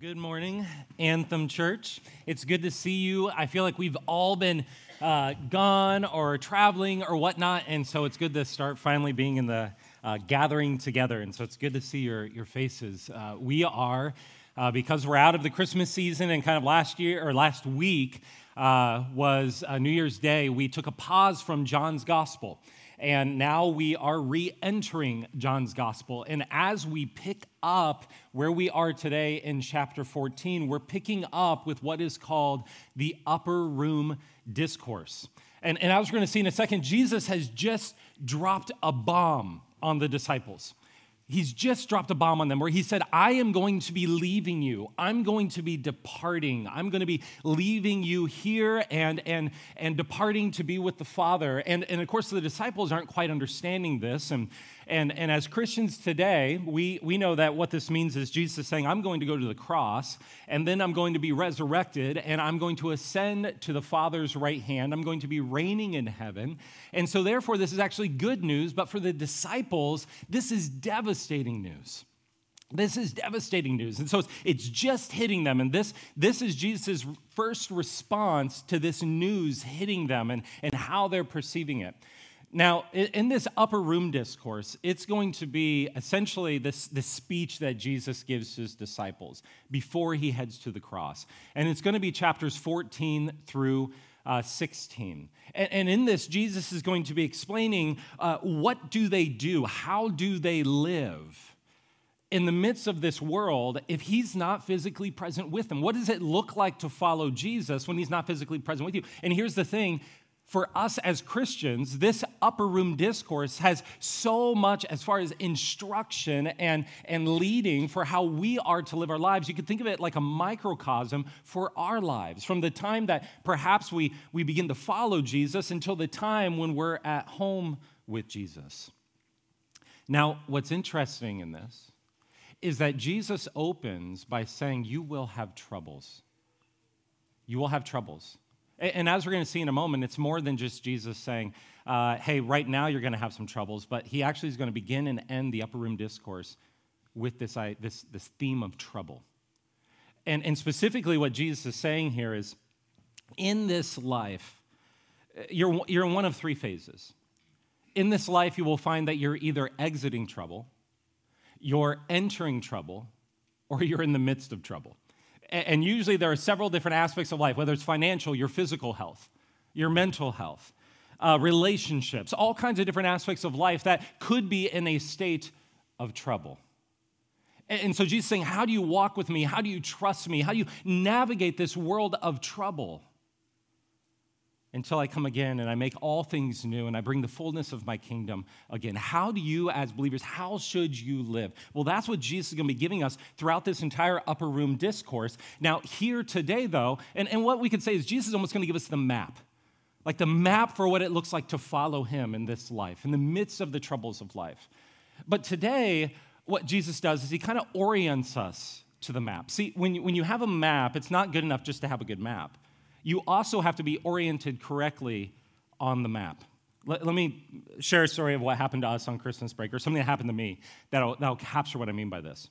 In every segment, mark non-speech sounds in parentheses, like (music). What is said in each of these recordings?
good morning, Anthem Church. It's good to see you. I feel like we've all been uh, gone or traveling or whatnot, and so it's good to start finally being in the uh, gathering together. And so it's good to see your, your faces. Uh, we are, uh, because we're out of the Christmas season and kind of last year or last week uh, was New Year's Day, we took a pause from John's Gospel. And now we are re entering John's gospel. And as we pick up where we are today in chapter 14, we're picking up with what is called the upper room discourse. And, and as we're going to see in a second, Jesus has just dropped a bomb on the disciples he's just dropped a bomb on them where he said, I am going to be leaving you. I'm going to be departing. I'm going to be leaving you here and, and, and departing to be with the Father. And, and of course, the disciples aren't quite understanding this. And, and, and as Christians today, we, we know that what this means is Jesus is saying, I'm going to go to the cross, and then I'm going to be resurrected, and I'm going to ascend to the Father's right hand. I'm going to be reigning in heaven. And so, therefore, this is actually good news, but for the disciples, this is devastating news. This is devastating news. And so it's, it's just hitting them. And this, this is Jesus' first response to this news hitting them and, and how they're perceiving it. Now, in this upper room discourse, it's going to be essentially this, this speech that Jesus gives his disciples before he heads to the cross. And it's going to be chapters 14 through uh, 16. And, and, in this, Jesus is going to be explaining uh, what do they do? How do they live? in the midst of this world if he's not physically present with them? What does it look like to follow Jesus when he's not physically present with you? And here's the thing for us as Christians, this upper room discourse has so much as far as instruction and, and leading for how we are to live our lives. You could think of it like a microcosm for our lives, from the time that perhaps we, we begin to follow Jesus until the time when we're at home with Jesus. Now, what's interesting in this is that Jesus opens by saying, You will have troubles. You will have troubles. And as we're going to see in a moment, it's more than just Jesus saying, uh, hey, right now you're going to have some troubles, but he actually is going to begin and end the upper room discourse with this, this, this theme of trouble. And, and specifically, what Jesus is saying here is in this life, you're, you're in one of three phases. In this life, you will find that you're either exiting trouble, you're entering trouble, or you're in the midst of trouble. And usually there are several different aspects of life, whether it's financial, your physical health, your mental health, uh, relationships, all kinds of different aspects of life that could be in a state of trouble. And so Jesus saying, How do you walk with me? How do you trust me? How do you navigate this world of trouble? Until I come again and I make all things new and I bring the fullness of my kingdom again. How do you, as believers, how should you live? Well, that's what Jesus is going to be giving us throughout this entire upper room discourse. Now, here today, though, and, and what we could say is Jesus is almost going to give us the map like the map for what it looks like to follow him in this life, in the midst of the troubles of life. But today, what Jesus does is he kind of orients us to the map. See, when you, when you have a map, it's not good enough just to have a good map you also have to be oriented correctly on the map. Let, let, me share a story of what happened to us on Christmas break, or something that happened to me that'll, that'll capture what I mean by this.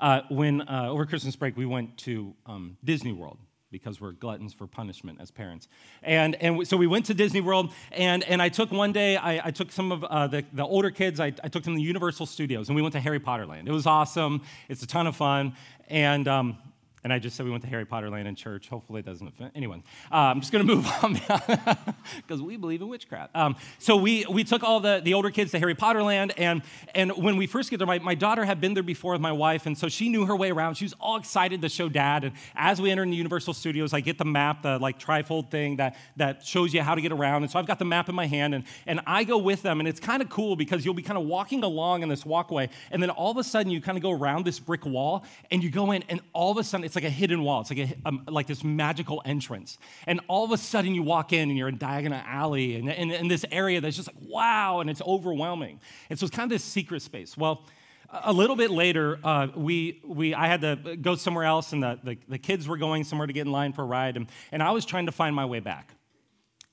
Uh, when uh, over Christmas break, we went to um, Disney World because we're gluttons for punishment as parents. And, and so we went to Disney World, and, and I took one day, I, I took some of uh, the, the older kids, I, I took them to Universal Studios, and we went to Harry Potter Land. It was awesome, it's a ton of fun. And um, and I just said we went to Harry Potter Land in church. Hopefully, it doesn't offend anyone. Uh, I'm just going to move on (laughs) because we believe in witchcraft. Um, so we, we took all the, the older kids to Harry Potter Land, and, and when we first get there, my, my daughter had been there before with my wife, and so she knew her way around. She was all excited to show dad. And as we enter in the Universal Studios, I get the map, the like trifold thing that, that shows you how to get around. And so I've got the map in my hand, and, and I go with them, and it's kind of cool because you'll be kind of walking along in this walkway, and then all of a sudden you kind of go around this brick wall, and you go in, and all of a sudden it's like a hidden wall. It's like, a, um, like this magical entrance. And all of a sudden you walk in and you're in Diagon Alley and in this area that's just like, wow, and it's overwhelming. And so it's kind of this secret space. Well, a little bit later, uh, we, we, I had to go somewhere else, and the, the, the, kids were going somewhere to get in line for a ride, and, and I was trying to find my way back.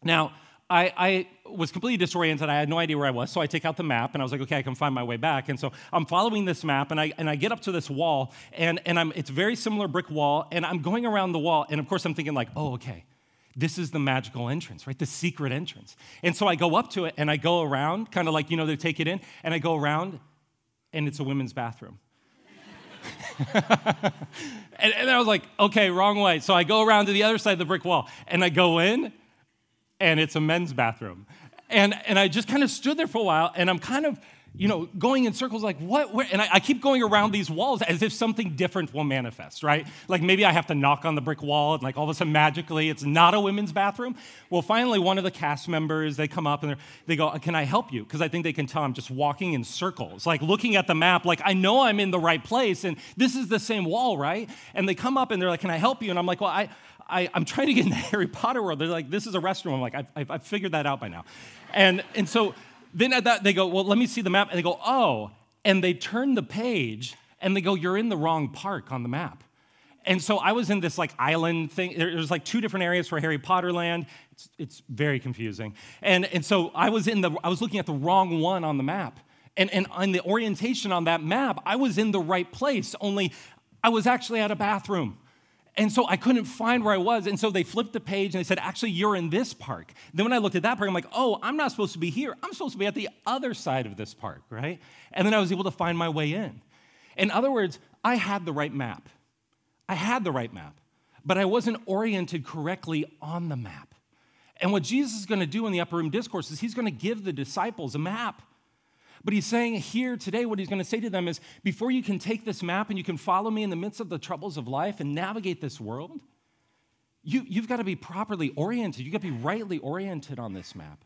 Now, I, I, was completely disoriented. I had no idea where I was. So I take out the map and I was like, okay, I can find my way back. And so I'm following this map and I, and I get up to this wall and, and I'm, it's very similar brick wall. And I'm going around the wall. And of course, I'm thinking, like, oh, okay, this is the magical entrance, right? The secret entrance. And so I go up to it and I go around, kind of like, you know, they take it in. And I go around and it's a women's bathroom. (laughs) and, and I was like, okay, wrong way. So I go around to the other side of the brick wall and I go in and it's a men's bathroom. And, and I just kind of stood there for a while, and I'm kind of, you know, going in circles like, what? Where? And I, I, keep going around these walls as if something different will manifest, right? Like maybe I have to knock on the brick wall, and like all of a sudden magically it's not a women's bathroom. Well, finally, one of the cast members, they come up and they go, Can I help you? Because I think they can tell I'm just walking in circles, like looking at the map, like I know I'm in the right place, and this is the same wall, right? And they come up and they're like, Can I help you? And I'm like, Well, I, I, am trying to get in the (laughs) Harry Potter world. They're like, this is a restroom. I'm like, I've, I've, I've figured that out by now. And, and so then at that, they go, well, let me see the map. And they go, oh. And they turn the page and they go, you're in the wrong park on the map. And so I was in this like island thing. There's like two different areas for Harry Potter land. It's, it's very confusing. And, and so I was in the, I was looking at the wrong one on the map. And, and on the orientation on that map, I was in the right place, only I was actually at a bathroom. And so I couldn't find where I was. And so they flipped the page and they said, actually, you're in this park. Then when I looked at that park, I'm like, oh, I'm not supposed to be here. I'm supposed to be at the other side of this park, right? And then I was able to find my way in. In other words, I had the right map. I had the right map, but I wasn't oriented correctly on the map. And what Jesus is going to do in the upper room discourse is he's going to give the disciples a map. But he's saying here today, what he's going to say to them is before you can take this map and you can follow me in the midst of the troubles of life and navigate this world, you, you've got to be properly oriented. You've got to be rightly oriented on this map.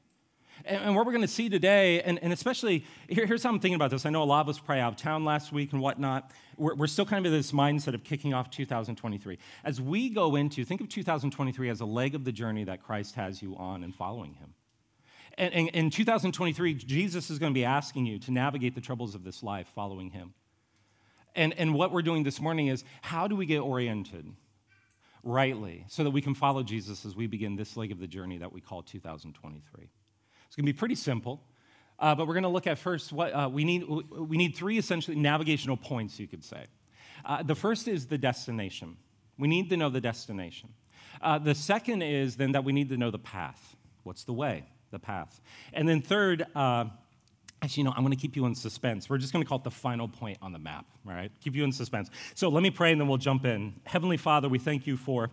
And, and what we're going to see today, and, and especially, here, here's how I'm thinking about this. I know a lot of us pray out of town last week and whatnot. We're, we're still kind of in this mindset of kicking off 2023. As we go into, think of 2023 as a leg of the journey that Christ has you on and following him. And, and in 2023, Jesus is going to be asking you to navigate the troubles of this life following him. And, and what we're doing this morning is how do we get oriented rightly so that we can follow Jesus as we begin this leg of the journey that we call 2023? It's going to be pretty simple. Uh, but we're going to look at first what uh, we need. We need three essentially navigational points, you could say. Uh, the first is the destination. We need to know the destination. Uh, the second is then that we need to know the path. What's the way? The path. And then third, uh, actually, you know, I'm going to keep you in suspense. We're just going to call it the final point on the map, all right? Keep you in suspense. So let me pray and then we'll jump in. Heavenly Father, we thank you for,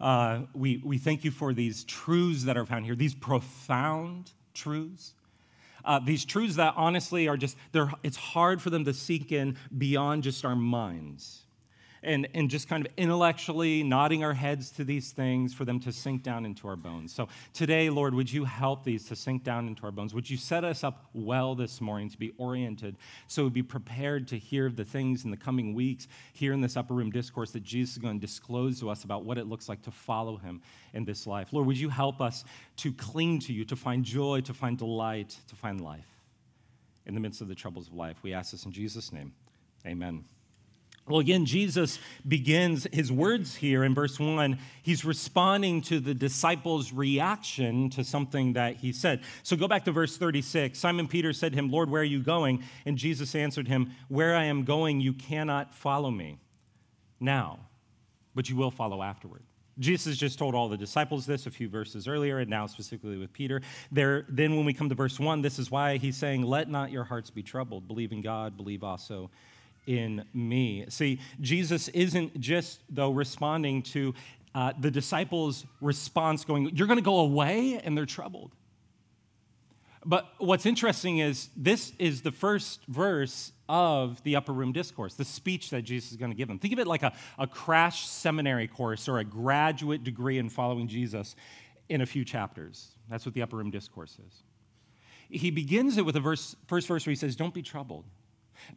uh, we, we thank you for these truths that are found here, these profound truths. Uh, these truths that honestly are just, they're, it's hard for them to sink in beyond just our minds and, and just kind of intellectually nodding our heads to these things for them to sink down into our bones. So today, Lord, would you help these to sink down into our bones? Would you set us up well this morning to be oriented so we'd be prepared to hear the things in the coming weeks here in this upper room discourse that Jesus is going to disclose to us about what it looks like to follow him in this life? Lord, would you help us to cling to you, to find joy, to find delight, to find life in the midst of the troubles of life? We ask this in Jesus' name. Amen. Well, again, Jesus begins his words here in verse 1. He's responding to the disciples' reaction to something that he said. So go back to verse 36. Simon Peter said to him, Lord, where are you going? And Jesus answered him, Where I am going, you cannot follow me now, but you will follow afterward. Jesus just told all the disciples this a few verses earlier, and now specifically with Peter. There, then, when we come to verse 1, this is why he's saying, Let not your hearts be troubled. Believe in God, believe also in me. See, Jesus isn't just, though, responding to uh, the disciples' response, going, You're going to go away, and they're troubled. But what's interesting is this is the first verse of the upper room discourse, the speech that Jesus is going to give them. Think of it like a, a crash seminary course or a graduate degree in following Jesus in a few chapters. That's what the upper room discourse is. He begins it with a verse, first verse where he says, Don't be troubled.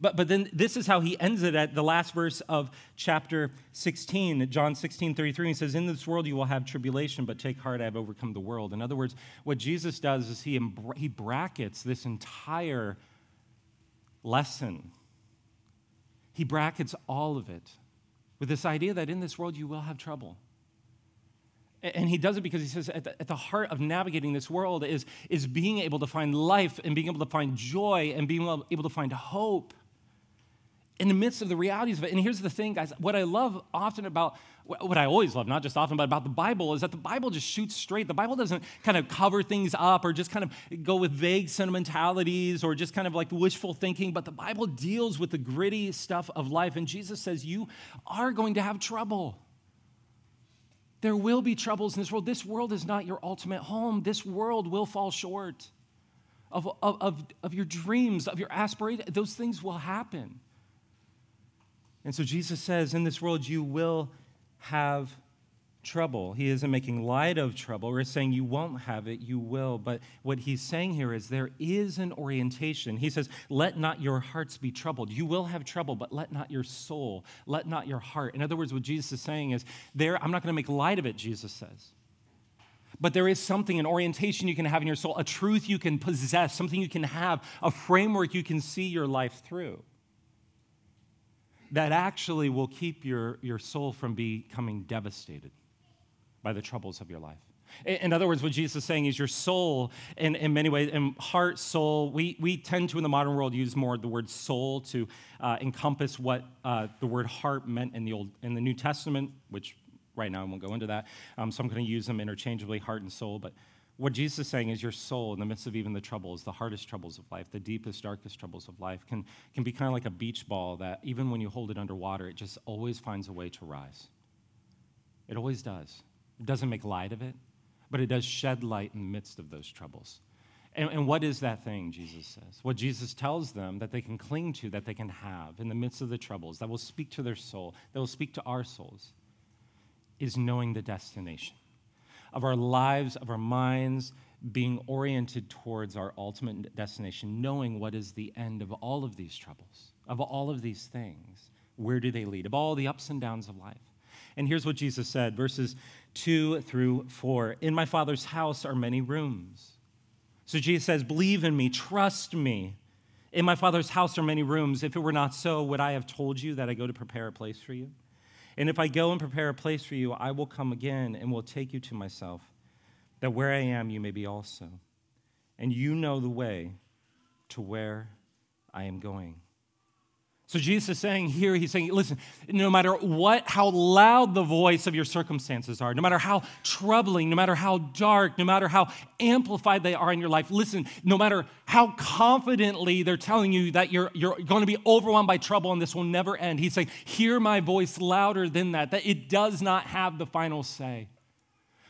But, but then this is how he ends it at the last verse of chapter 16, John 16, 33. He says, In this world you will have tribulation, but take heart, I have overcome the world. In other words, what Jesus does is he, he brackets this entire lesson. He brackets all of it with this idea that in this world you will have trouble. And he does it because he says at the, at the, heart of navigating this world is, is being able to find life and being able to find joy and being able to find hope in the midst of the realities of it. And here's the thing, guys what I love often about, what I always love, not just often, but about the Bible, is that the Bible just shoots straight. The Bible doesn't kind of cover things up or just kind of go with vague sentimentalities or just kind of like wishful thinking, but the Bible deals with the gritty stuff of life. And Jesus says, You are going to have trouble. There will be troubles in this world. This world is not your ultimate home. This world will fall short of, of, of, of your dreams, of your aspirations. Those things will happen. And so Jesus says, In this world, you will have trouble. He isn't making light of trouble or saying you won't have it, you will. But what he's saying here is there is an orientation. He says, Let not your hearts be troubled. You will have trouble, but let not your soul, let not your heart. In other words, what Jesus is saying is, there, I'm not going to make light of it, Jesus says. But there is something, an orientation you can have in your soul, a truth you can possess, something you can have, a framework you can see your life through that actually will keep your, your soul from becoming devastated by the troubles of your life. In other words, what Jesus is saying is your soul, in, in many ways, and heart, soul, we, we tend to, in the modern world, use more the word soul to uh, encompass what uh, the word heart meant in the, Old, in the New Testament, which right now I won't go into that. Um, so I'm going to use them interchangeably, heart and soul. But what Jesus is saying is your soul, in the midst of even the troubles, the hardest troubles of life, the deepest, darkest troubles of life, can, can be kind of like a beach ball that even when you hold it underwater, it just always finds a way to rise. It always does. It doesn't make light of it, but it does shed light in the midst of those troubles. And, and, what is that thing, Jesus says? What Jesus tells them that they can cling to, that they can have in the midst of the troubles, that will speak to their soul, that will speak to our souls, is knowing the destination of our lives, of our minds being oriented towards our ultimate destination, knowing what is the end of all of these troubles, of all of these things. Where do they lead? Of all the ups and downs of life. And here's what Jesus said verses 2 through 4 In my Father's house are many rooms. So Jesus says, Believe in me, trust me. In my Father's house are many rooms. If it were not so, would I have told you that I go to prepare a place for you? And if I go and prepare a place for you, I will come again and will take you to myself, that where I am, you may be also. And you know the way to where I am going. So Jesus is saying here, he's saying, listen, no matter what, how loud the voice of your circumstances are, no matter how troubling, no matter how dark, no matter how amplified they are in your life, listen, no matter how confidently they're telling you that you're, you're going to be overwhelmed by trouble and this will never end, he's saying, hear my voice louder than that, that it does not have the final say.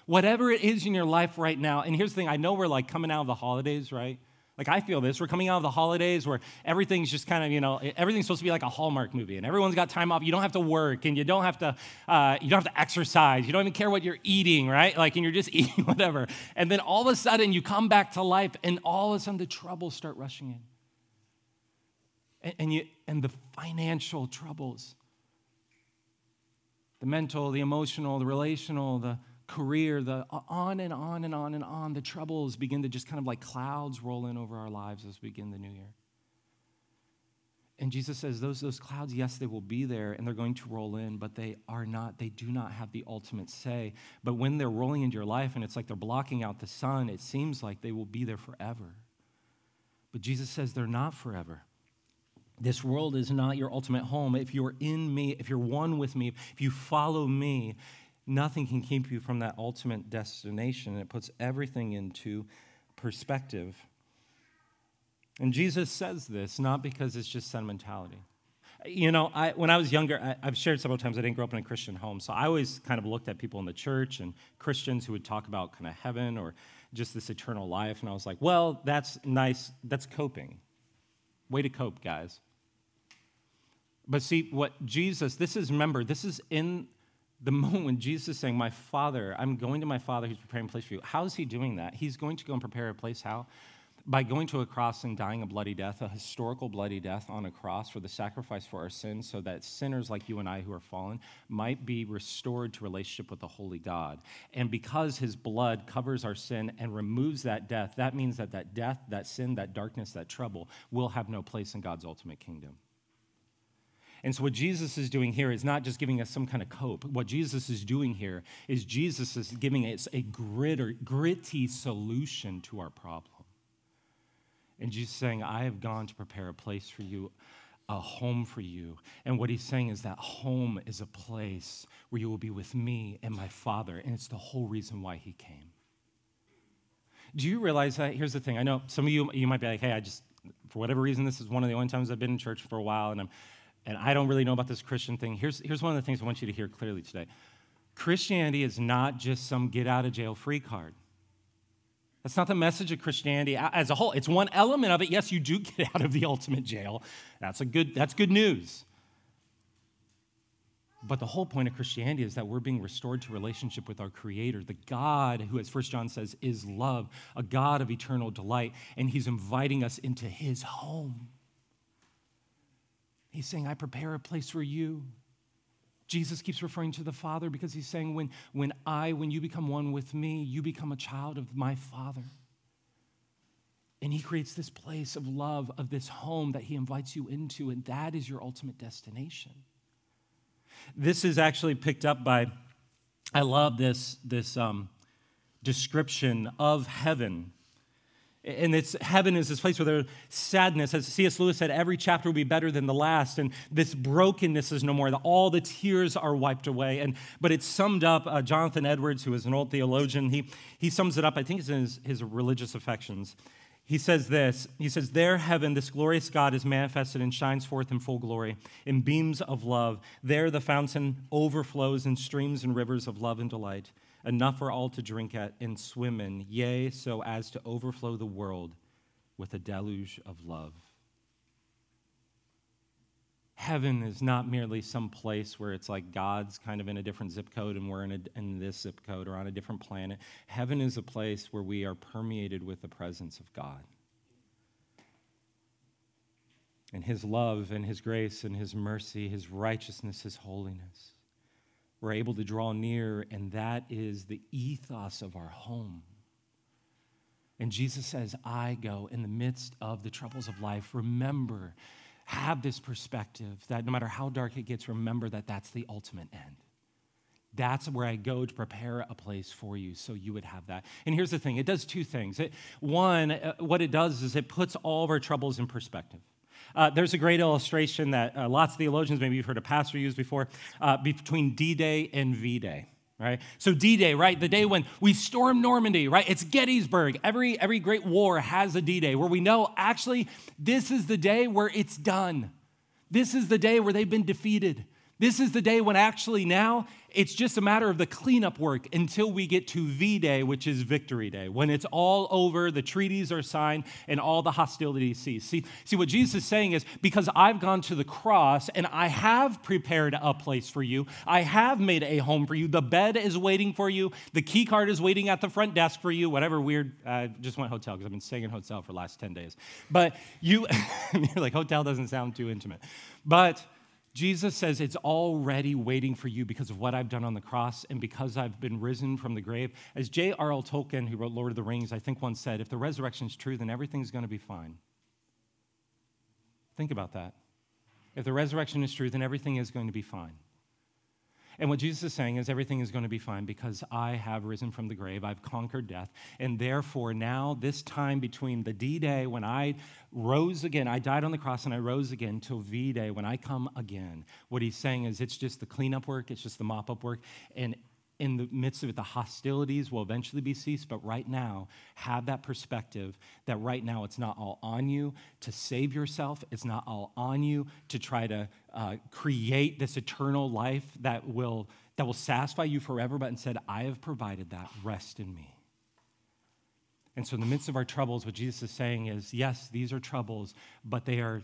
Whatever it is in your life right now, and here's the thing, I know we're like coming out of the holidays, right? Like, I feel this. We're coming out of the holidays where everything's just kind of, you know, everything's supposed to be like a Hallmark movie and everyone's got time off. You don't have to work and you don't have to, uh, you don't have to exercise. You don't even care what you're eating, right? Like, and you're just (laughs) eating whatever. And then all of a sudden you come back to life and all of a sudden the troubles start rushing in. And, and, you, and the financial troubles, the mental, the emotional, the relational, the career, the uh, on and on and on and on, the troubles begin to just kind of like clouds roll in over our lives as we begin the new year. And Jesus says, those, those clouds, yes, they will be there and they're going to roll in, but they are not, they do not have the ultimate say. But when they're rolling into your life and it's like they're blocking out the sun, it seems like they will be there forever. But Jesus says they're not forever. This world is not your ultimate home. If you're in me, if you're one with me, if you follow me, nothing can keep you from that ultimate destination. It puts everything into perspective. And Jesus says this not because it's just sentimentality. You know, I, when I was younger, I, have shared several times I didn't grow up in a Christian home. So I always kind of looked at people in the church and Christians who would talk about kind of heaven or just this eternal life. And I was like, well, that's nice. That's coping. Way to cope, guys. But see, what Jesus, this is, remember, this is in the (laughs) moment when Jesus is saying, My Father, I'm going to my Father who's preparing a place for you. How is he doing that? He's going to go and prepare a place. How? By going to a cross and dying a bloody death, a historical bloody death on a cross for the sacrifice for our sins, so that sinners like you and I who are fallen might be restored to relationship with the Holy God. And because his blood covers our sin and removes that death, that means that that death, that sin, that darkness, that trouble will have no place in God's ultimate kingdom. And so, what Jesus is doing here is not just giving us some kind of cope. What Jesus is doing here is Jesus is giving us a gritter, gritty solution to our problem. And Jesus saying, I have gone to prepare a place for you, a home for you. And what he's saying is that home is a place where you will be with me and my Father. And it's the whole reason why he came. Do you realize that? Here's the thing. I know some of you, you might be like, hey, I just, for whatever reason, this is one of the only times I've been in church for a while, and I'm and I don't really know about this Christian thing. Here's, here's one of the things I want you to hear clearly today Christianity is not just some get out of jail free card. That's not the message of Christianity as a whole. It's one element of it. Yes, you do (laughs) get out of the ultimate jail. That's, a good, that's good news. But the whole point of Christianity is that we're being restored to relationship with our Creator, the God who, as First John says, is love, a God of eternal delight, and He's inviting us into His home. He's saying, I prepare a place for you. Jesus keeps referring to the Father because he's saying, when, when I, when you become one with me, you become a child of my Father. And he creates this place of love, of this home that he invites you into, and that is your ultimate destination. This is actually picked up by, I love this, this um, description of heaven and it's heaven is this place where there's sadness. As C.S. Lewis said, every chapter will be better than the last, and this brokenness is no more. All the tears are wiped away. And but it's summed up. Uh, Jonathan Edwards, who is an old theologian, he he sums it up. I think it's in his, his religious affections. He says this. He says, "There, heaven, this glorious God is manifested and shines forth in full glory in beams of love. There, the fountain overflows in streams and rivers of love and delight." Enough for all to drink at and swim in, yea, so as to overflow the world with a deluge of love. Heaven is not merely some place where it's like God's kind of in a different zip code and we're in, a, in this zip code or on a different planet. Heaven is a place where we are permeated with the presence of God. And His love and His grace and His mercy, His righteousness, His holiness we're able to draw near, and that is the ethos of our home. And Jesus says, I go in the midst of the troubles of life. Remember, have this perspective that no matter how dark it gets, remember that that's the ultimate end. That's where I go to prepare a place for you so you would have that. And here's the thing it does two things. It, one, uh, what it does is it puts all of our troubles in perspective. Uh, there's a great illustration that uh, lots of theologians, maybe you've heard a pastor use before, uh, between D Day and V Day. Right? So D-Day, right? The day when we storm Normandy, right? It's Gettysburg. Every, every great war has a D-Day where we know actually this is the day where it's done. This is the day where they've been defeated. This is the day when actually now it's just a matter of the cleanup work until we get to V Day, which is Victory Day, when it's all over, the treaties are signed, and all the hostilities cease. See, see, what Jesus is saying is because I've gone to the cross and I have prepared a place for you, I have made a home for you, the bed is waiting for you, the key card is waiting at the front desk for you, whatever weird, I uh, just went hotel because I've been staying in hotel for the last 10 days. But you, (laughs) you're like, hotel doesn't sound too intimate. But Jesus says it's already waiting for you because of what I've done on the cross and because I've been risen from the grave. As J.R.L. Tolkien, who wrote Lord of the Rings, I think once said, if the resurrection is true, then everything's going to be fine. Think about that. If the resurrection is true, then everything is going to be fine. And what Jesus is saying is everything is going to be fine because I have risen from the grave. I've conquered death. And therefore, now, this time between the D Day when I rose again, I died on the cross and I rose again, till V Day when I come again, what he's saying is it's just the cleanup work, it's just the mop up work. And in the midst of it, the hostilities will eventually be ceased, but right now, have that perspective that right now it's not all on you to save yourself, it's not all on you to try to uh, create this eternal life that will, that will satisfy you forever, but instead, I have provided that. Rest in me. And so, in the midst of our troubles, what Jesus is saying is yes, these are troubles, but they are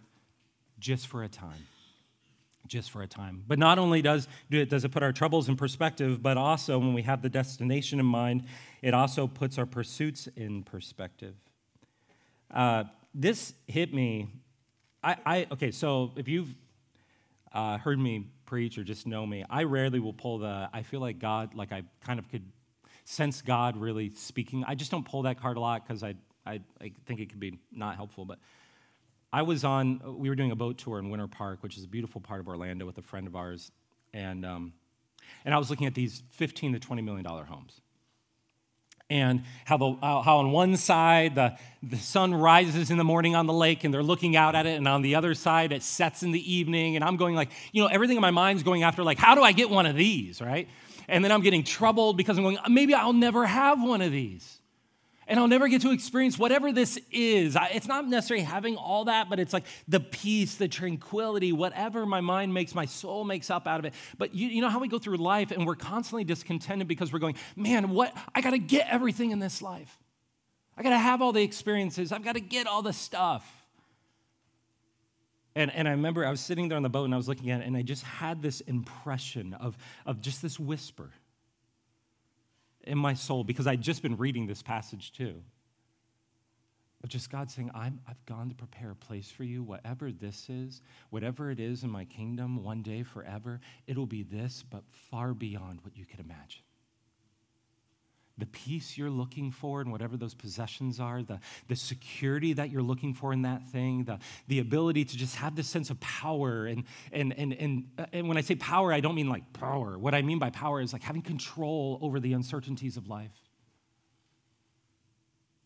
just for a time just for a time. But not only does, does it put our troubles in perspective, but also when we have the destination in mind, it also puts our pursuits in perspective. Uh, this hit me. I, I, okay, so if you've uh, heard me preach or just know me, I rarely will pull the, I feel like God, like I kind of could sense God really speaking. I just don't pull that card a lot because I, I, I think it could be not helpful, but I was on, we were doing a boat tour in Winter Park, which is a beautiful part of Orlando with a friend of ours. And, um, and I was looking at these 15 to 20 million dollar homes. And how, the, how on one side the, the sun rises in the morning on the lake and they're looking out at it, and on the other side it sets in the evening. And I'm going like, you know, everything in my mind's going after like, how do I get one of these, right? And then I'm getting troubled because I'm going, maybe I'll never have one of these and I'll never get to experience whatever this is. It's not necessarily having all that, but it's like the peace, the tranquility, whatever my mind makes, my soul makes up out of it. But you, you know how we go through life and we're constantly discontented because we're going, man, what? I got to get everything in this life. I got to have all the experiences. I've got to get all the stuff. And, and I remember I was sitting there on the boat and I was looking at it and I just had this impression of, of just this whisper in my soul because I'd just been reading this passage too. But just God saying, i have gone to prepare a place for you, whatever this is, whatever it is in my kingdom, one day, forever, it'll be this, but far beyond what you could imagine the peace you're looking for and whatever those possessions are, the, the security that you're looking for in that thing, the, the ability to just have this sense of power. And, and, and, and, uh, and when I say power, I don't mean like power. What I mean by power is like having control over the uncertainties of life.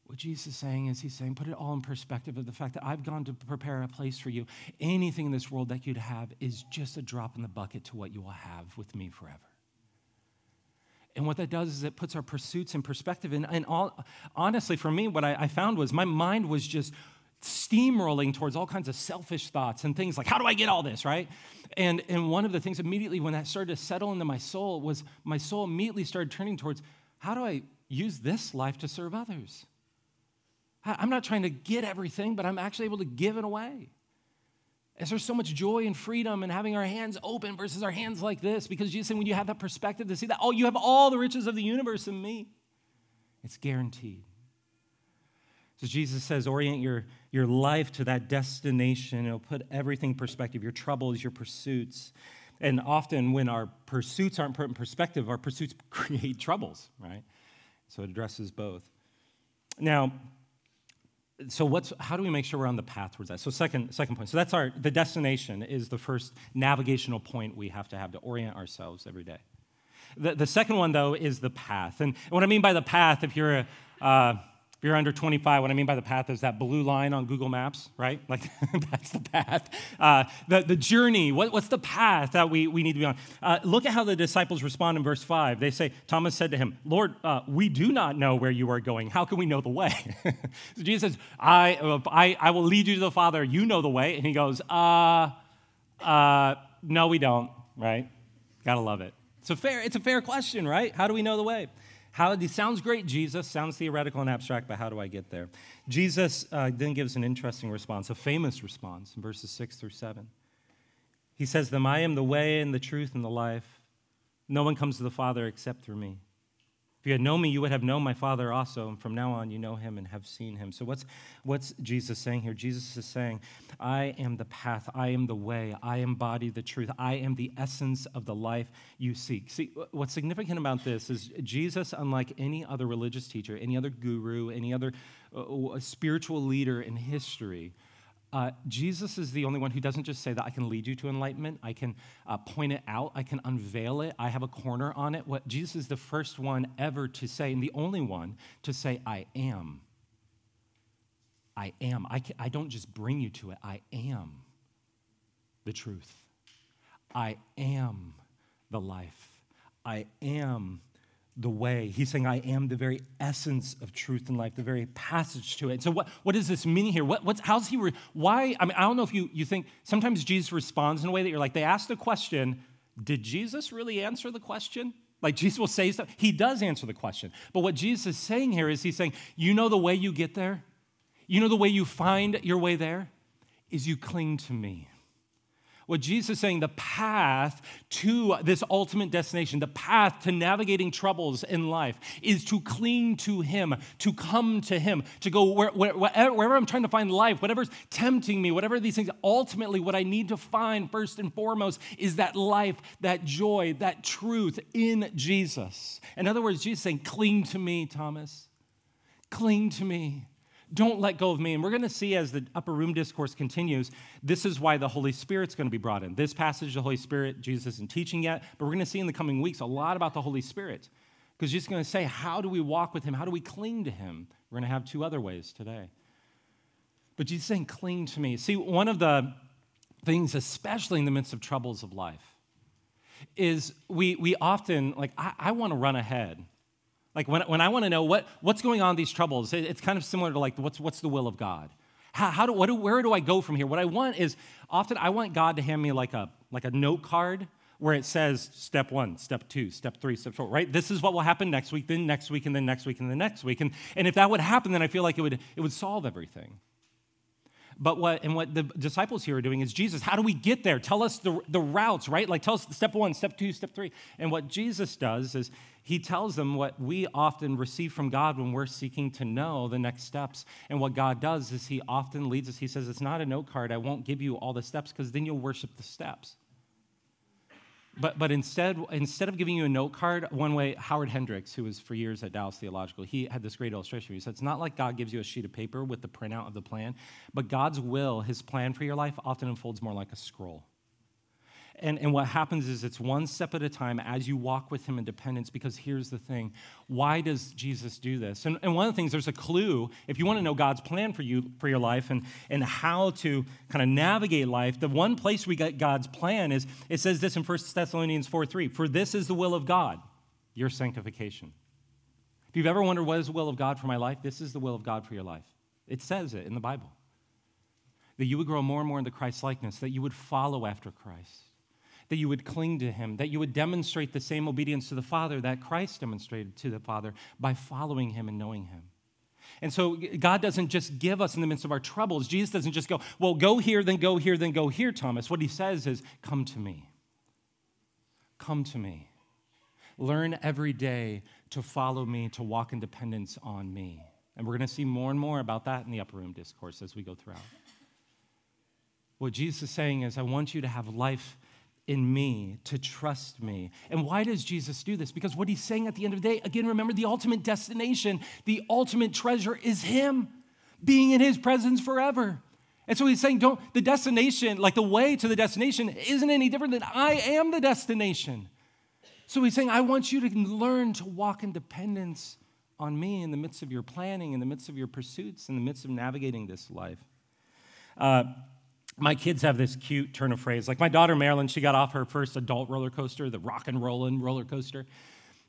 What Jesus is saying is, He's saying, put it all in perspective of the fact that I've gone to prepare a place for you. Anything in this world that you'd have is just a drop in the bucket to what you will have with me forever. And what that does is it puts our pursuits in perspective. And, and all, honestly, for me, what I, I found was my mind was just steamrolling towards all kinds of selfish thoughts and things like, how do I get all this, right? And, and one of the things immediately when that started to settle into my soul was my soul immediately started turning towards, how do I use this life to serve others? I'm not trying to get everything, but I'm actually able to give it away. Is there so much joy and freedom in having our hands open versus our hands like this? Because Jesus said, when you have that perspective to see that, oh, you have all the riches of the universe in me, it's guaranteed. So Jesus says, orient your, your life to that destination. It'll put everything in perspective your troubles, your pursuits. And often, when our pursuits aren't put in perspective, our pursuits (laughs) create troubles, right? So it addresses both. Now, so what's how do we make sure we're on the path towards that? So second second point. So that's our the destination is the first navigational point we have to have to orient ourselves every day. The, the second one though is the path. And what i mean by the path if you're a uh, if you're under 25, what I mean by the path is that blue line on Google Maps, right? (laughs) Like that's the path. Uh, the, the journey, what, what's the path that we, we need to be on? Uh, look at how the disciples respond in verse 5. They say, Thomas said to him, Lord, uh, we do not know where you are going. How can we know the way? (laughs) so Jesus says, I, I, I will lead you to the Father. You know the way. And he goes, uh, uh, no, we don't, right? Gotta love it. It's a fair, it's a fair question, right? How do we know the way? How, it sounds great, Jesus. Sounds theoretical and abstract, but how do I get there? Jesus uh, then gives an interesting response, a famous response in verses 6 through 7. He says them, I am the way and the truth and the life. No one comes to the Father except through me. If you had known me, you would have known my Father also, and from now on you know him and have seen him. So, what's, what's Jesus saying here? Jesus is saying, I am the path, I am the way, I embody the truth, I am the essence of the life you seek. See, what's significant about this is Jesus, unlike any other religious teacher, any other guru, any other uh, spiritual leader in history, uh, Jesus is the only one who doesn't just say that I can lead you to enlightenment, I can uh, point it out, I can unveil it, I have a corner on it. What Jesus is the first one ever to say, and the only one to say, I am. I am. I, can, I don't just bring you to it, I am the truth. I am the life. I am the way. He's saying, I am the very essence of truth and life, the very passage to it. So, what, what does this mean here? What, what's, how's he, re- why? I mean, I don't know if you, you think sometimes Jesus responds in a way that you're like, they asked the question, did Jesus really answer the question? Like Jesus will say stuff. He does answer the question. But what Jesus is saying here is he's saying, you know the way you get there? You know the way you find your way there? Is you cling to me. What Jesus is saying, the path to this ultimate destination, the path to navigating troubles in life, is to cling to Him, to come to Him, to go where, where, wherever I'm trying to find life, whatever's tempting me, whatever these things, ultimately, what I need to find first and foremost is that life, that joy, that truth in Jesus. In other words, Jesus saying, Cling to me, Thomas. Cling to me. Don't let go of me. And we're going to see as the upper room discourse continues, this is why the Holy Spirit's going to be brought in. This passage, the Holy Spirit, Jesus isn't teaching yet, but we're going to see in the coming weeks a lot about the Holy Spirit. Because Jesus is going to say, how do we walk with him? How do we cling to him? We're going to have two other ways today. But Jesus saying, cling to me. See, one of the things, especially in the midst of troubles of life, is we, we often, like, I, I want to run ahead. Like, when, when I want to know what, what's going on these troubles, it, it's kind of similar to, like, what's, what's the will of God? How, how do, what do, where do I go from here? What I want is often I want God to hand me like a, like a note card where it says step one, step two, step three, step four, right? This is what will happen next week, then next week, and then next week, and then next week. And, and if that would happen, then I feel like it would, it would solve everything. But what, and what the disciples here are doing is, Jesus, how do we get there? Tell us the, the routes, right? Like, tell us step one, step two, step three. And what Jesus does is he tells them what we often receive from God when we're seeking to know the next steps. And what God does is he often leads us. He says, It's not a note card. I won't give you all the steps because then you'll worship the steps. But, but instead, instead of giving you a note card, one way, Howard Hendricks, who was for years at Dallas Theological, he had this great illustration. He said, It's not like God gives you a sheet of paper with the printout of the plan, but God's will, his plan for your life, often unfolds more like a scroll. And, and what happens is it's one step at a time as you walk with him in dependence, because here's the thing why does Jesus do this? And, and one of the things, there's a clue, if you want to know God's plan for you, for your life, and, and how to kind of navigate life, the one place we get God's plan is it says this in 1 Thessalonians 4 3 For this is the will of God, your sanctification. If you've ever wondered what is the will of God for my life, this is the will of God for your life. It says it in the Bible. That you would grow more and more into Christ likeness, that you would follow after Christ that you would cling to him, that you would demonstrate the same obedience to the Father that Christ demonstrated to the Father by following him and knowing him. And so God doesn't just give us in the midst of our troubles. Jesus doesn't just go, well, go here, then go here, then go here, Thomas. What he says is, come to me. Come to me. Learn every day to follow me, to walk in dependence on me. And we're going to see more and more about that in the upper room discourse as we go throughout. What Jesus is saying is, I want you to have life in me, to trust me. And why does Jesus do this? Because what he's saying at the end of the day, again, remember the ultimate destination, the ultimate treasure is him being in his presence forever. And so he's saying, don't, the destination, like the way to the destination, isn't any different than I am the destination. So he's saying, I want you to learn to walk in dependence on me in the midst of your planning, in the midst of your pursuits, in the midst of navigating this life. Uh, my kids have this cute turn of phrase. Like my daughter Marilyn, she got off her first adult roller coaster, the rock and rollin' roller coaster.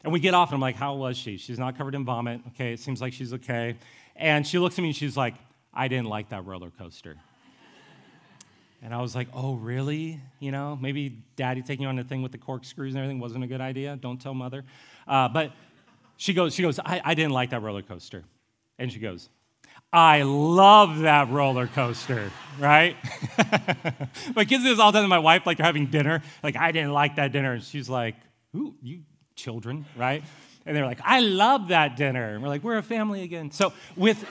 And we get off, and I'm like, How was she? She's not covered in vomit. Okay, it seems like she's okay. And she looks at me and she's like, I didn't like that roller coaster. And I was like, Oh, really? You know, maybe daddy taking you on the thing with the corkscrews and everything wasn't a good idea. Don't tell mother. Uh, but she goes, she goes, I, I didn't like that roller coaster. And she goes, I love that roller coaster, right? (laughs) my kids do this all the time. My wife, like, they're having dinner. Like, I didn't like that dinner. And she's like, ooh, you children, right? And they're like, I love that dinner. And we're like, we're a family again. So (laughs) with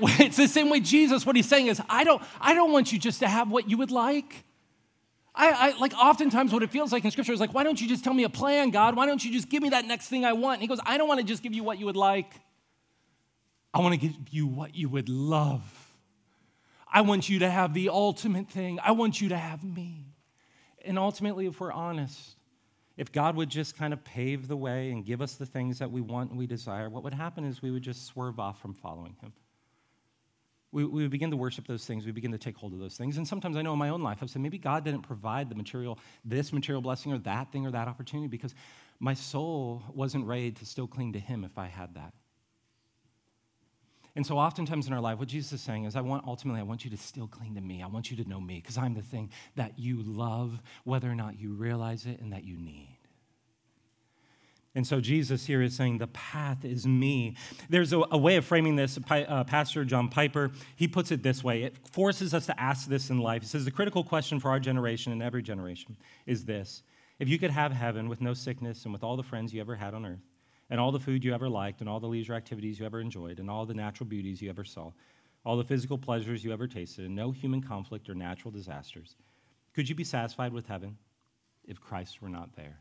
it's the same way Jesus, what he's saying is, I don't, I don't want you just to have what you would like. I, I, like oftentimes what it feels like in scripture is like, why don't you just tell me a plan, God? Why don't you just give me that next thing I want? And he goes, I don't want to just give you what you would like. I want to give you what you would love. I want you to have the ultimate thing. I want you to have me. And ultimately, if we're honest, if God would just kind of pave the way and give us the things that we want and we desire, what would happen is we would just swerve off from following Him. We, we would begin to worship those things. We begin to take hold of those things. And sometimes I know in my own life, I've said, maybe God didn't provide the material, this material blessing or that thing or that opportunity because my soul wasn't ready to still cling to Him if I had that. And so oftentimes in our life, what Jesus is saying is, I want ultimately, I want you to still cling to me. I want you to know me because I'm the thing that you love, whether or not you realize it and that you need. And so Jesus here is saying, the path is me. There's a, a way of framing this. Uh, Pastor John Piper, he puts it this way. It forces us to ask this in life. He says, the critical question for our generation and every generation is this. If you could have heaven with no sickness and with all the friends you ever had on earth, and all the food you ever liked, and all the leisure activities you ever enjoyed, and all the natural beauties you ever saw, all the physical pleasures you ever tasted, and no human conflict or natural disasters, could you be satisfied with heaven if Christ were not there?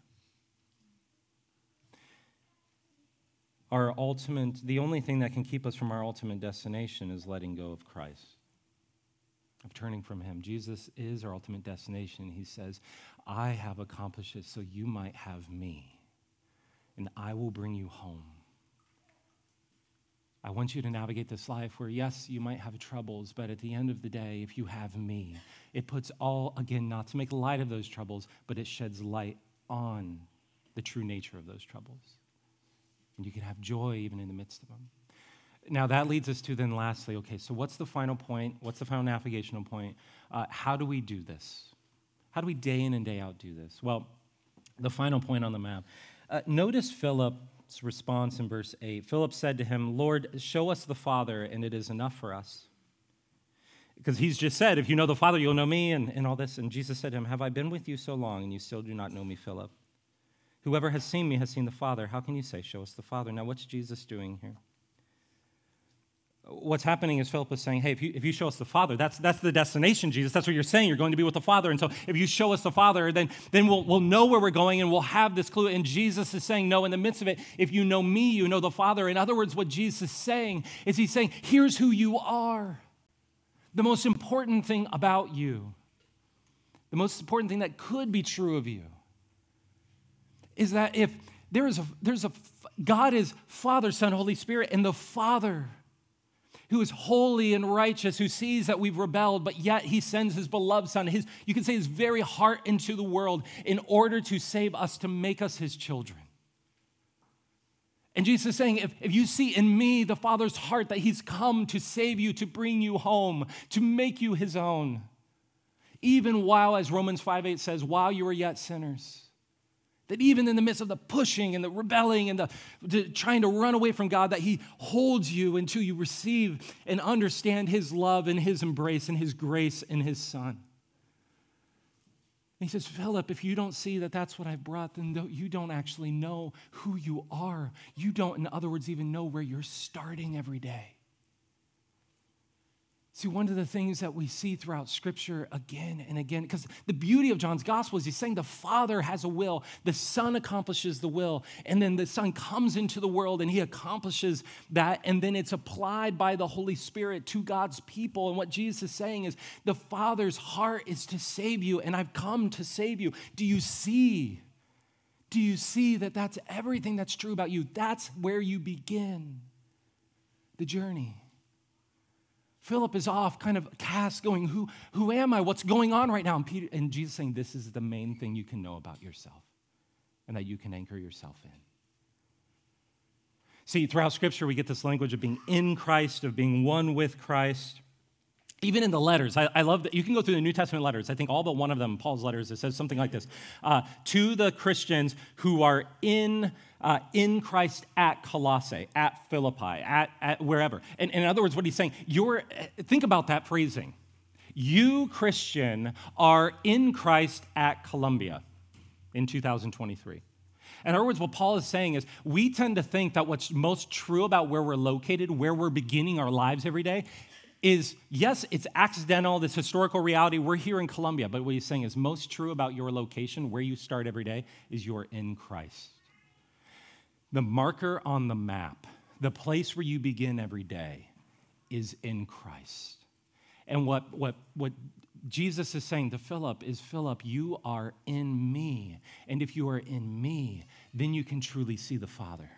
our ultimate, the only thing that can keep us from our ultimate destination is letting go of Christ, of turning from Him. Jesus is our ultimate destination. He says, I have accomplished it so you might have me, and I will bring you home. I want you to navigate this life where, yes, you might have troubles, but at the end of the day, if you have me, it puts all, again, not to make light of those troubles, but it sheds light on the true nature of those troubles. And you can have joy even in the midst of them. Now, that leads us to then, lastly, okay, so what's the final point? What's the final navigational point? Uh, how do we do this? How do we day in and day out do this? Well, the final point on the map. Uh, notice Philip's response in verse 8 Philip said to him, Lord, show us the Father, and it is enough for us. Because he's just said, If you know the Father, you'll know me, and, and all this. And Jesus said to him, Have I been with you so long, and you still do not know me, Philip? Whoever has seen me has seen the Father. How can you say, Show us the Father? Now, what's Jesus doing here? What's happening is Philip is saying, hey, if you, if you show us the Father, that's, that's the destination, Jesus. That's what you're saying. You're going to be with the Father. And so if you show us the Father, then, then we'll, we'll know where we're going and we'll have this clue. And Jesus is saying, no, in the midst of it, if you know me, you know the Father. In other words, what Jesus is saying is he's saying, here's who you are. The most important thing about you, the most important thing that could be true of you, is that if there is a, there's a, God is Father, Son, Holy Spirit, and the Father who is holy and righteous, who sees that we've rebelled, but yet he sends his beloved son, his, you can say his very heart into the world in order to save us, to make us his children. And Jesus is saying, if, if you see in me the Father's heart that he's come to save you, to bring you home, to make you his own, even while, as Romans 5 8 says, while you are yet sinners, that even in the midst of the pushing and the rebelling and the, the, trying to run away from God, that He holds you until you receive and understand His love and His embrace and His grace and His Son. And he says, Philip, if you don't see that that's what I've brought, then you don't actually know who you are. You don't, in other words, even know where you're starting every day. See, one of the things that we see throughout Scripture again and again, because the beauty of John's gospel is he's saying the Father has a will, the Son accomplishes the will, and then the Son comes into the world and he accomplishes that, and then it's applied by the Holy Spirit to God's people. And what Jesus is saying is the Father's heart is to save you, and I've come to save you. Do you see? Do you see that that's everything that's true about you? That's where you begin the journey. Philip is off, kind of cast, going, Who, who am I? What's going on right now? And, Peter, and Jesus saying, This is the main thing you can know about yourself and that you can anchor yourself in. See, throughout Scripture, we get this language of being in Christ, of being one with Christ. Even in the letters, I, I, love that you can go through the New Testament letters. I think all but one of them, Paul's letters, it says something like this uh, To the Christians who are in uh, in Christ at Colossae, at Philippi, at, at wherever. And, and in other words, what he's saying, you're, think about that phrasing. You, Christian, are in Christ at Columbia in 2023. In other words, what Paul is saying is we tend to think that what's most true about where we're located, where we're beginning our lives every day, is yes, it's accidental, this historical reality. We're here in Columbia, but what he's saying is most true about your location, where you start every day, is you're in Christ. The marker on the map, the place where you begin every day, is in Christ. And what, what, what Jesus is saying to Philip is Philip, you are in me. And if you are in me, then you can truly see the Father.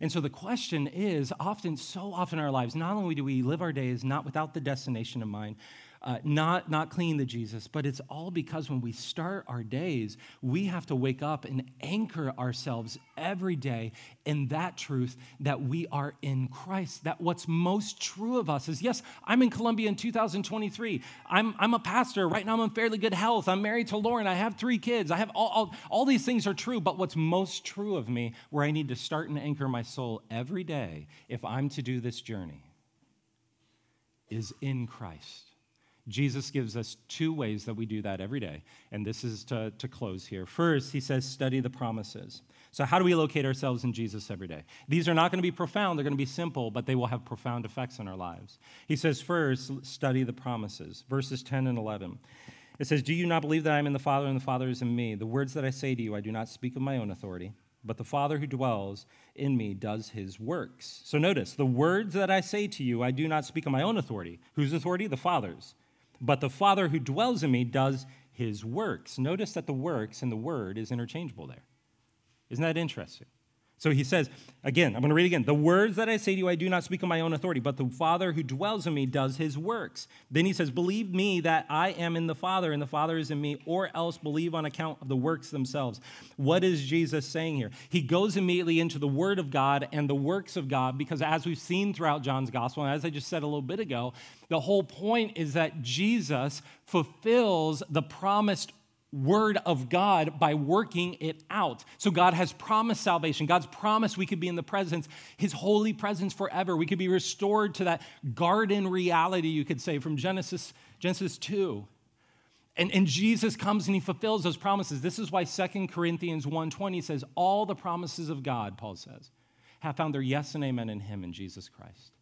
And so the question is often, so often in our lives, not only do we live our days not without the destination in mind, uh, not, not clinging to Jesus, but it's all because when we start our days, we have to wake up and anchor ourselves every day in that truth that we are in Christ. That what's most true of us is yes, I'm in Columbia in 2023. I'm, I'm a pastor. Right now, I'm in fairly good health. I'm married to Lauren. I have three kids. I have all, all, all these things are true, but what's most true of me, where I need to start and anchor my soul every day if I'm to do this journey, is in Christ. Jesus gives us two ways that we do that every day. And this is to, to close here. First, he says, study the promises. So, how do we locate ourselves in Jesus every day? These are not going to be profound, they're going to be simple, but they will have profound effects on our lives. He says, first, study the promises. Verses 10 and 11. It says, Do you not believe that I am in the Father and the Father is in me? The words that I say to you, I do not speak of my own authority. but the Father who dwells in me does his works. So notice, the words that I say to you, I do not speak of my own authority. Whose authority? The Father's. But the Father who dwells in me does his works. Notice that the works and the word is interchangeable there. Isn't that interesting? So he says, again, I'm going to read again. The words that I say to you, I do not speak on my own authority, but the Father who dwells in me does his works. Then he says, Believe me that I am in the Father and the Father is in me, or else believe on account of the works themselves. What is Jesus saying here? He goes immediately into the Word of God and the works of God, because as we've seen throughout John's Gospel, and as I just said a little bit ago, the whole point is that Jesus fulfills the promised word of God by working it out. So God has promised salvation. God's promised we could be in the presence, his holy presence forever. We could be restored to that garden reality, you could say, from Genesis, Genesis 2. And, and Jesus comes and he fulfills those promises. This is why 2 Corinthians 1:20 says, all the promises of God, Paul says, have found their yes and amen in him in Jesus Christ.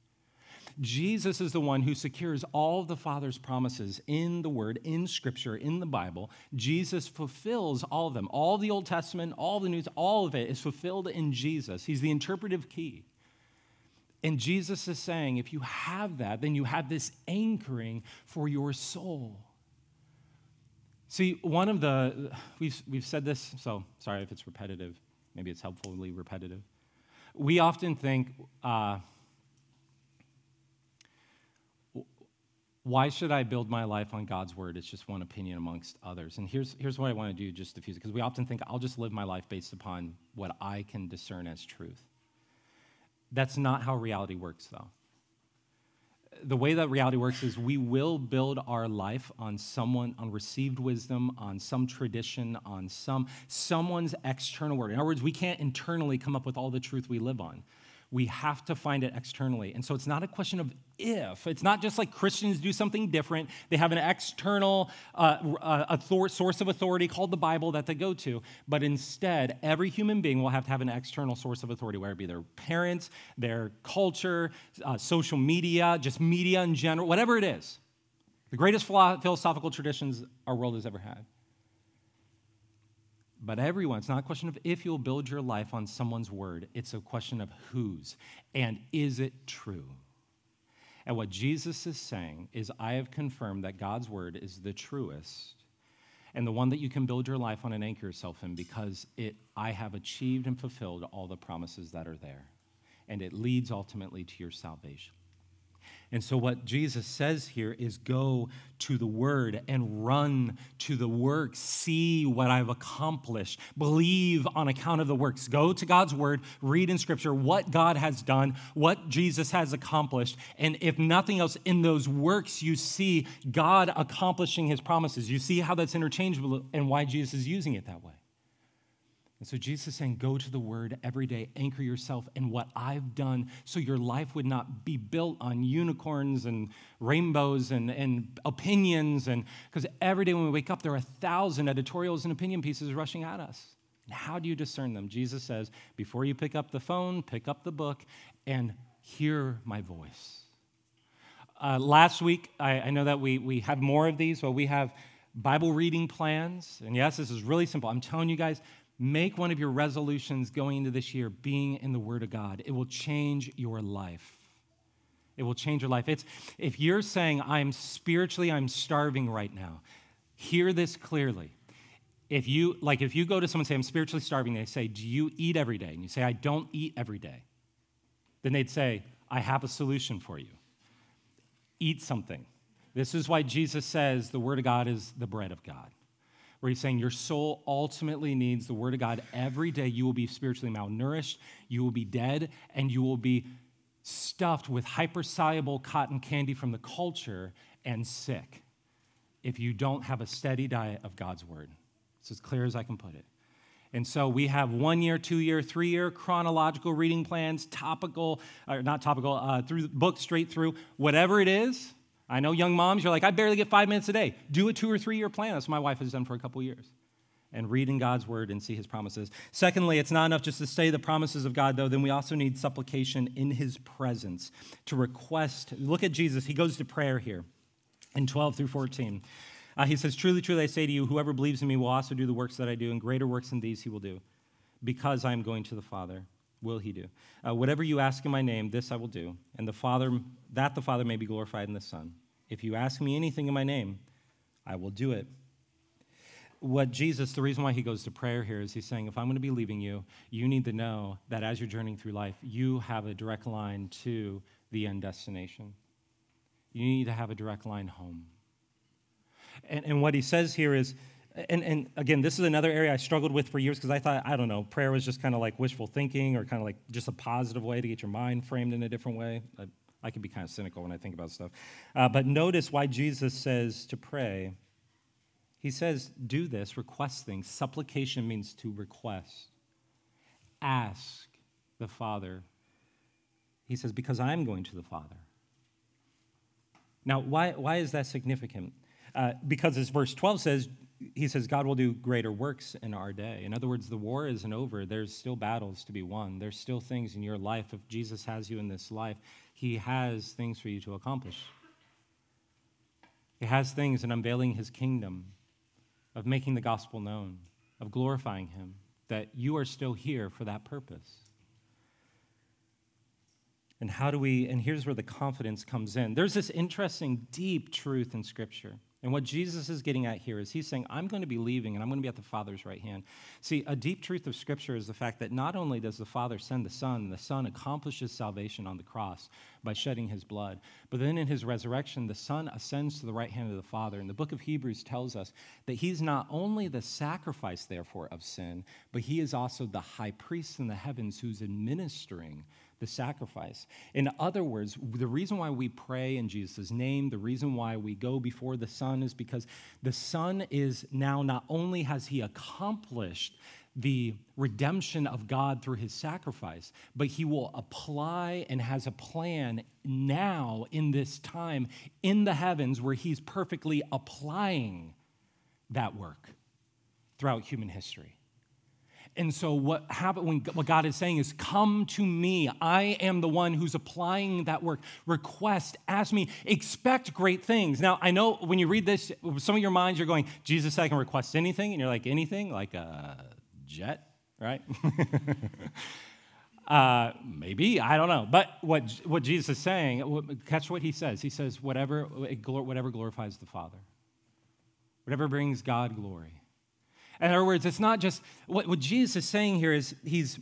Jesus is the one who secures all the Father's promises in the Word, in Scripture, in the Bible. Jesus fulfills all of them. All the Old Testament, all the New, all of it is fulfilled in Jesus. He's the interpretive key. And Jesus is saying, if you have that, then you have this anchoring for your soul. See, one of the, we've, we've said this, so sorry if it's repetitive. Maybe it's helpfully repetitive. We often think, uh, why should I build my life on God's word? It's just one opinion amongst others. And here's, here's what I want to do just diffuse it, because we often think I'll just live my life based upon what I can discern as truth. That's not how reality works, though. The way that reality works is we will build our life on someone, on received wisdom, on some tradition, on some someone's external word. In other words, we can't internally come up with all the truth we live on we have to find it externally. And so it's not a question of if. It's not just like Christians do something different. They have an external uh, uh, author- source of authority called the Bible that they go to. But instead, every human being will have to have an external source of authority, whether it be their parents, their culture, uh, social media, just media in general, whatever it is. The greatest philosophical traditions our world has ever had but everyone. It's not a question of if you'll build your life on someone's word, it's a question of whose and is it true? And what Jesus is saying is, I have confirmed that God's word is the truest and the one that you can build your life on and anchor yourself in because it, I have achieved and fulfilled all the promises that are there. And it leads ultimately to your salvation. And so, what Jesus says here is go to the Word and run to the works. See what I've accomplished. Believe on account of the works. Go to God's Word, read in Scripture what God has done, what Jesus has accomplished. And if nothing else, in those works, you see God accomplishing His promises. You see how that's interchangeable and why Jesus is using it that way. And so Jesus is saying, go to the word every day, anchor yourself in what I've done so your life would not be built on unicorns and rainbows and, and opinions. And because every day when we wake up, there are a thousand editorials and opinion pieces rushing at us. And how do you discern them? Jesus says, before you pick up the phone, pick up the book and hear my voice. Uh, last week, I, I know that we, we have more of these, but we have Bible reading plans. And yes, this is really simple. I'm telling you guys, Make one of your resolutions going into this year being in the Word of God. It will change your life. It will change your life. It's if you're saying I'm spiritually I'm starving right now, hear this clearly. If you like if you go to someone and say I'm spiritually starving, they say, "Do you eat every day?" And you say, "I don't eat every day." Then they'd say, "I have a solution for you. Eat something." This is why Jesus says the word of God is the bread of God where he's saying your soul ultimately needs the Word of God every day. You will be spiritually malnourished, you will be dead, and you will be stuffed with hypersoluble cotton candy from the culture and sick if you don't have a steady diet of God's Word. It's as clear as I can put it. And so we have one year, two year, three year chronological reading plans, topical, or not topical, uh, through book straight through, whatever it is. I know young moms, you're like, I barely get five minutes a day. Do a two or three year plan. That's what my wife has done for a couple years. And read in God's word and see his promises. Secondly, it's not enough just to say the promises of God, though. Then we also need supplication in his presence to request. Look at Jesus. He goes to prayer here in 12 through 14. Uh, he says, Truly, truly, I say to you, whoever believes in me will also do the works that I do, and greater works than these he will do because I am going to the Father, will he do. Uh, whatever you ask in my name, this I will do, and the Father, that the Father may be glorified in the Son. If you ask me anything in my name, I will do it. What Jesus, the reason why he goes to prayer here is he's saying, if I'm going to be leaving you, you need to know that as you're journeying through life, you have a direct line to the end destination. You need to have a direct line home. And, and what he says here is, and, and again, this is another area I struggled with for years because I thought, I don't know, prayer was just kind of like wishful thinking or kind of like just a positive way to get your mind framed in a different way. I, I can be kind of cynical when I think about stuff. Uh, but notice why Jesus says to pray. He says, do this, request things. Supplication means to request. Ask the Father. He says, because I'm going to the Father. Now, why, why is that significant? Uh, because as verse 12 says, he says, God will do greater works in our day. In other words, the war isn't over. There's still battles to be won. There's still things in your life. If Jesus has you in this life, he has things for you to accomplish. He has things in unveiling his kingdom, of making the gospel known, of glorifying him, that you are still here for that purpose. And how do we, and here's where the confidence comes in. There's this interesting, deep truth in Scripture and what Jesus is getting at here is he's saying, I'm going to be leaving and I'm going to be at the Father's right hand. See, a deep truth of Scripture is the fact that not only does the Father send the Son, the Son accomplishes salvation on the cross by shedding his blood, but then in his resurrection, the Son ascends to the right hand of the Father. And the book of Hebrews tells us that he's not only the sacrifice, therefore, of sin, but he is also the high priest in the heavens who's administering the sacrifice. In other words, the reason why we pray in Jesus' name, the reason why we go before the Son is because the Son is now not only has he accomplished the redemption of God through his sacrifice, but he will apply and has a plan now in this time in the heavens where he's perfectly applying that work throughout human history. And so what happened when what God is saying is, "Come to me. I am the one who's applying that work. Request, ask me, expect great things." Now I know when you read this, some of your minds you're going, "Jesus, I can request anything," and you're like, "Anything? Like a jet, right?" (laughs) uh, maybe I don't know. But what what Jesus is saying, catch what he says. He says, "Whatever whatever glorifies the Father, whatever brings God glory." In other words, it's not just what, what Jesus is saying here is he's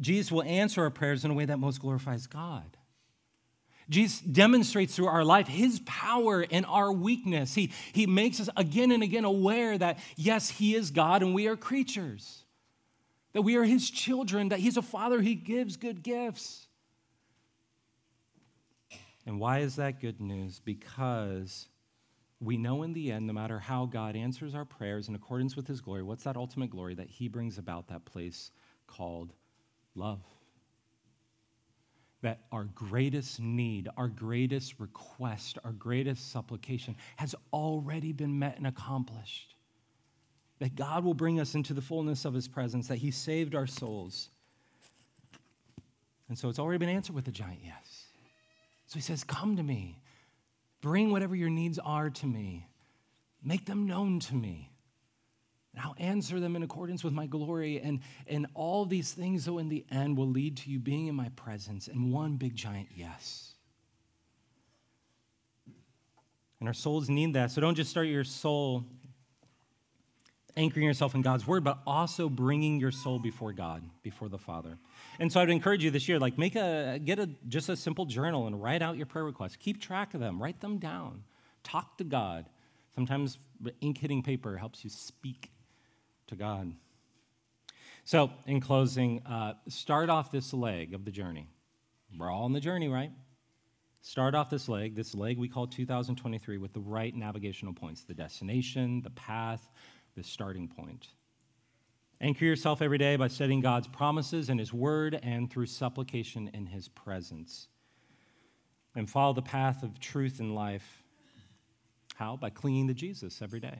Jesus will answer our prayers in a way that most glorifies God. Jesus demonstrates through our life his power in our weakness. He, he makes us again and again aware that, yes, he is God and we are creatures, that we are his children, that he's a father, he gives good gifts. And why is that good news? Because we know in the end, no matter how God answers our prayers in accordance with his glory, what's that ultimate glory? That he brings about that place called love. That our greatest need, our greatest request, our greatest supplication has already been met and accomplished. That God will bring us into the fullness of his presence, that he saved our souls. And so it's already been answered with a giant yes. So he says, Come to me. Bring whatever your needs are to me, make them known to me. And I'll answer them in accordance with my glory. And, and all these things, though, in the end, will lead to you being in my presence and one big giant yes. And our souls need that. So don't just start your soul anchoring yourself in God's word, but also bringing your soul before God, before the Father. And so I'd encourage you this year, like make a, get a, just a simple journal and write out your prayer requests. Keep track of them, write them down. Talk to God. Sometimes ink hitting paper helps you speak to God. So, in closing, uh, start off this leg of the journey. We're all on the journey, right? Start off this leg, this leg we call 2023, with the right navigational points the destination, the path, the starting point. Anchor yourself every day by studying God's promises and His Word and through supplication in His presence. And follow the path of truth in life. How? By clinging to Jesus every day,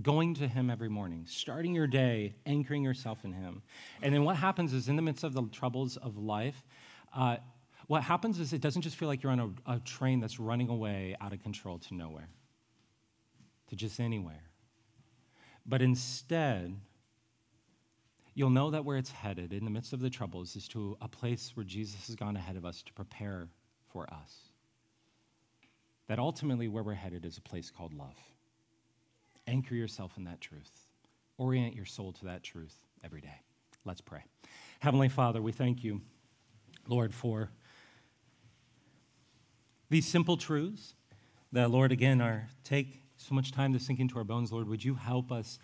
going to Him every morning, starting your day, anchoring yourself in Him. And then what happens is, in the midst of the troubles of life, uh, what happens is it doesn't just feel like you're on a, a train that's running away out of control to nowhere, to just anywhere. But instead, you'll know that where it's headed in the midst of the troubles is to a place where Jesus has gone ahead of us to prepare for us. That ultimately, where we're headed is a place called love. Anchor yourself in that truth, orient your soul to that truth every day. Let's pray. Heavenly Father, we thank you, Lord, for these simple truths that, Lord, again, are take so much time to sink into our bones. Lord, would you help us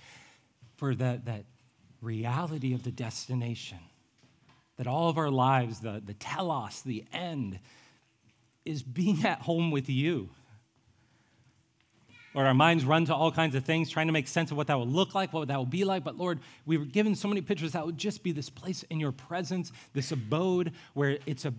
for that, that reality of the destination? That all of our lives, the, the telos, the end, is being at home with you. Lord, our minds run to all kinds of things, trying to make sense of what that will look like, what that will be like. But Lord, we were given so many pictures that would just be this place in your presence, this abode where it's a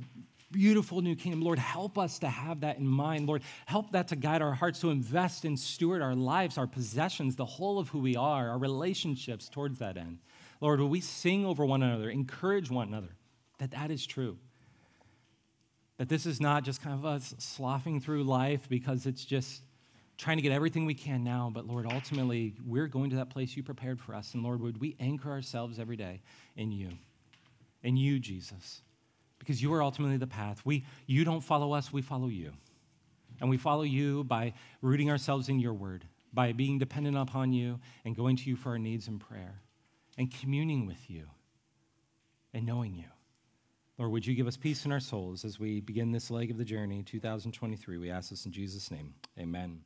beautiful new kingdom. Lord, help us to have that in mind. Lord, help that to guide our hearts to invest and steward our lives, our possessions, the whole of who we are, our relationships towards that end. Lord, will we sing over one another, encourage one another that that is true? That this is not just kind of us sloughing through life because it's just trying to get everything we can now, but Lord, ultimately, we're going to that place you prepared for us. And Lord, would we anchor ourselves every day in you, in you, Jesus, because you are ultimately the path. We, you don't follow us, we follow you. And we follow you by rooting ourselves in your word, by being dependent upon you and going to you for our needs in prayer, and communing with you and knowing you. Lord, would you give us peace in our souls as we begin this leg of the journey, 2023? We ask this in Jesus' name. Amen.